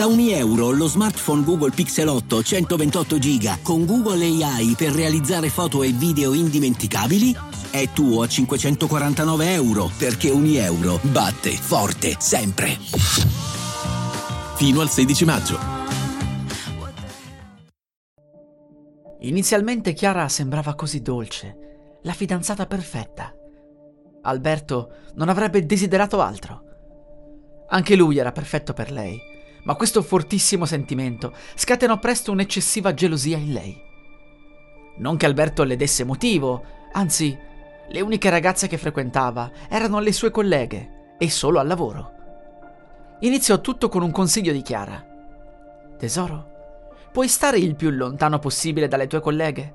Da ogni euro lo smartphone Google Pixel 8 128 GB con Google AI per realizzare foto e video indimenticabili è tuo a 549 euro perché ogni euro batte forte sempre. Fino al 16 maggio. Inizialmente Chiara sembrava così dolce, la fidanzata perfetta. Alberto non avrebbe desiderato altro. Anche lui era perfetto per lei, ma questo fortissimo sentimento scatenò presto un'eccessiva gelosia in lei. Non che Alberto le desse motivo, anzi, le uniche ragazze che frequentava erano le sue colleghe e solo al lavoro. Iniziò tutto con un consiglio di Chiara. Tesoro, puoi stare il più lontano possibile dalle tue colleghe?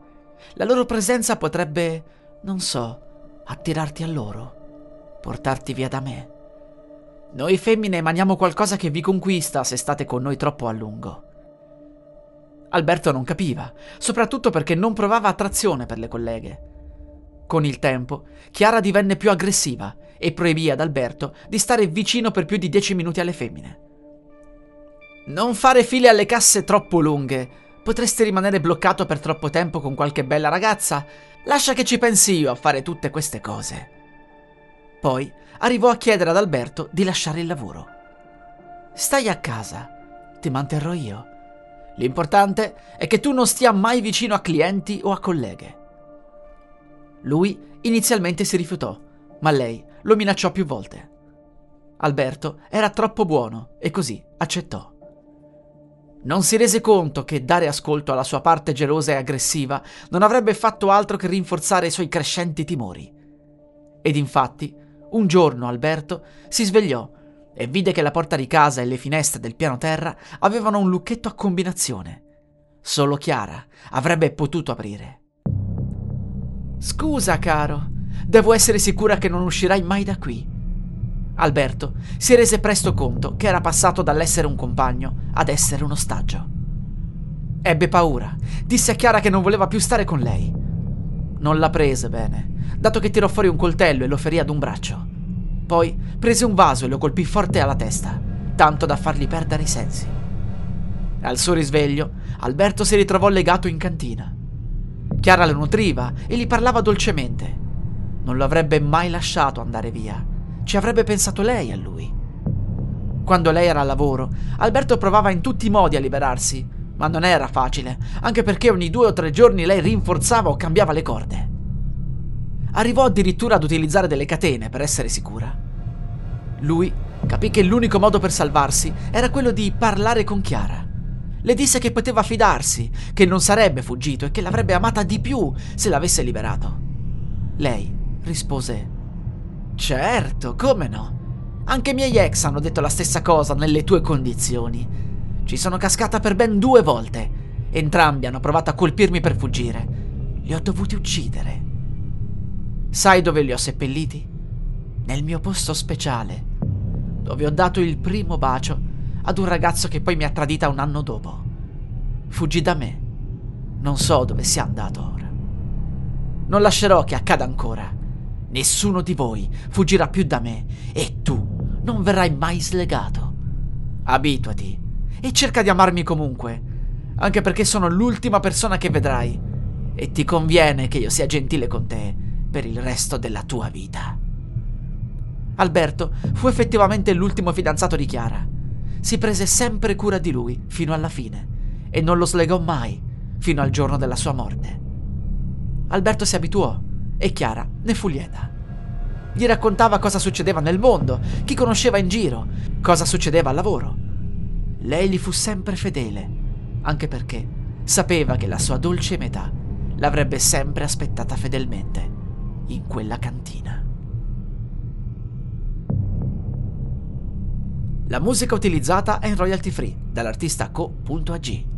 La loro presenza potrebbe, non so, attirarti a loro, portarti via da me. Noi femmine emaniamo qualcosa che vi conquista se state con noi troppo a lungo. Alberto non capiva, soprattutto perché non provava attrazione per le colleghe. Con il tempo, Chiara divenne più aggressiva e proibì ad Alberto di stare vicino per più di dieci minuti alle femmine. Non fare file alle casse troppo lunghe. Potresti rimanere bloccato per troppo tempo con qualche bella ragazza Lascia che ci pensi io a fare tutte queste cose. Poi arrivò a chiedere ad Alberto di lasciare il lavoro. Stai a casa, ti manterrò io. L'importante è che tu non stia mai vicino a clienti o a colleghe. Lui inizialmente si rifiutò, ma lei lo minacciò più volte. Alberto era troppo buono e così accettò. Non si rese conto che dare ascolto alla sua parte gelosa e aggressiva non avrebbe fatto altro che rinforzare i suoi crescenti timori. Ed infatti, un giorno Alberto si svegliò e vide che la porta di casa e le finestre del piano terra avevano un lucchetto a combinazione. Solo Chiara avrebbe potuto aprire. Scusa, caro, devo essere sicura che non uscirai mai da qui. Alberto si rese presto conto che era passato dall'essere un compagno ad essere un ostaggio. Ebbe paura, disse a Chiara che non voleva più stare con lei. Non la prese bene, dato che tirò fuori un coltello e lo ferì ad un braccio. Poi prese un vaso e lo colpì forte alla testa, tanto da fargli perdere i sensi. Al suo risveglio, Alberto si ritrovò legato in cantina. Chiara lo nutriva e gli parlava dolcemente. Non lo avrebbe mai lasciato andare via ci avrebbe pensato lei a lui. Quando lei era al lavoro, Alberto provava in tutti i modi a liberarsi, ma non era facile, anche perché ogni due o tre giorni lei rinforzava o cambiava le corde. Arrivò addirittura ad utilizzare delle catene per essere sicura. Lui capì che l'unico modo per salvarsi era quello di parlare con Chiara. Le disse che poteva fidarsi, che non sarebbe fuggito e che l'avrebbe amata di più se l'avesse liberato. Lei rispose Certo, come no? Anche i miei ex hanno detto la stessa cosa nelle tue condizioni. Ci sono cascata per ben due volte. Entrambi hanno provato a colpirmi per fuggire. Li ho dovuti uccidere. Sai dove li ho seppelliti? Nel mio posto speciale, dove ho dato il primo bacio ad un ragazzo che poi mi ha tradita un anno dopo. Fuggì da me. Non so dove sia andato ora. Non lascerò che accada ancora. Nessuno di voi fuggirà più da me e tu non verrai mai slegato. Abituati e cerca di amarmi comunque, anche perché sono l'ultima persona che vedrai e ti conviene che io sia gentile con te per il resto della tua vita. Alberto fu effettivamente l'ultimo fidanzato di Chiara. Si prese sempre cura di lui fino alla fine e non lo slegò mai fino al giorno della sua morte. Alberto si abituò e Chiara ne fu lieta. Gli raccontava cosa succedeva nel mondo, chi conosceva in giro, cosa succedeva al lavoro. Lei gli fu sempre fedele, anche perché sapeva che la sua dolce metà l'avrebbe sempre aspettata fedelmente in quella cantina. La musica utilizzata è in royalty free dall'artista co.ag.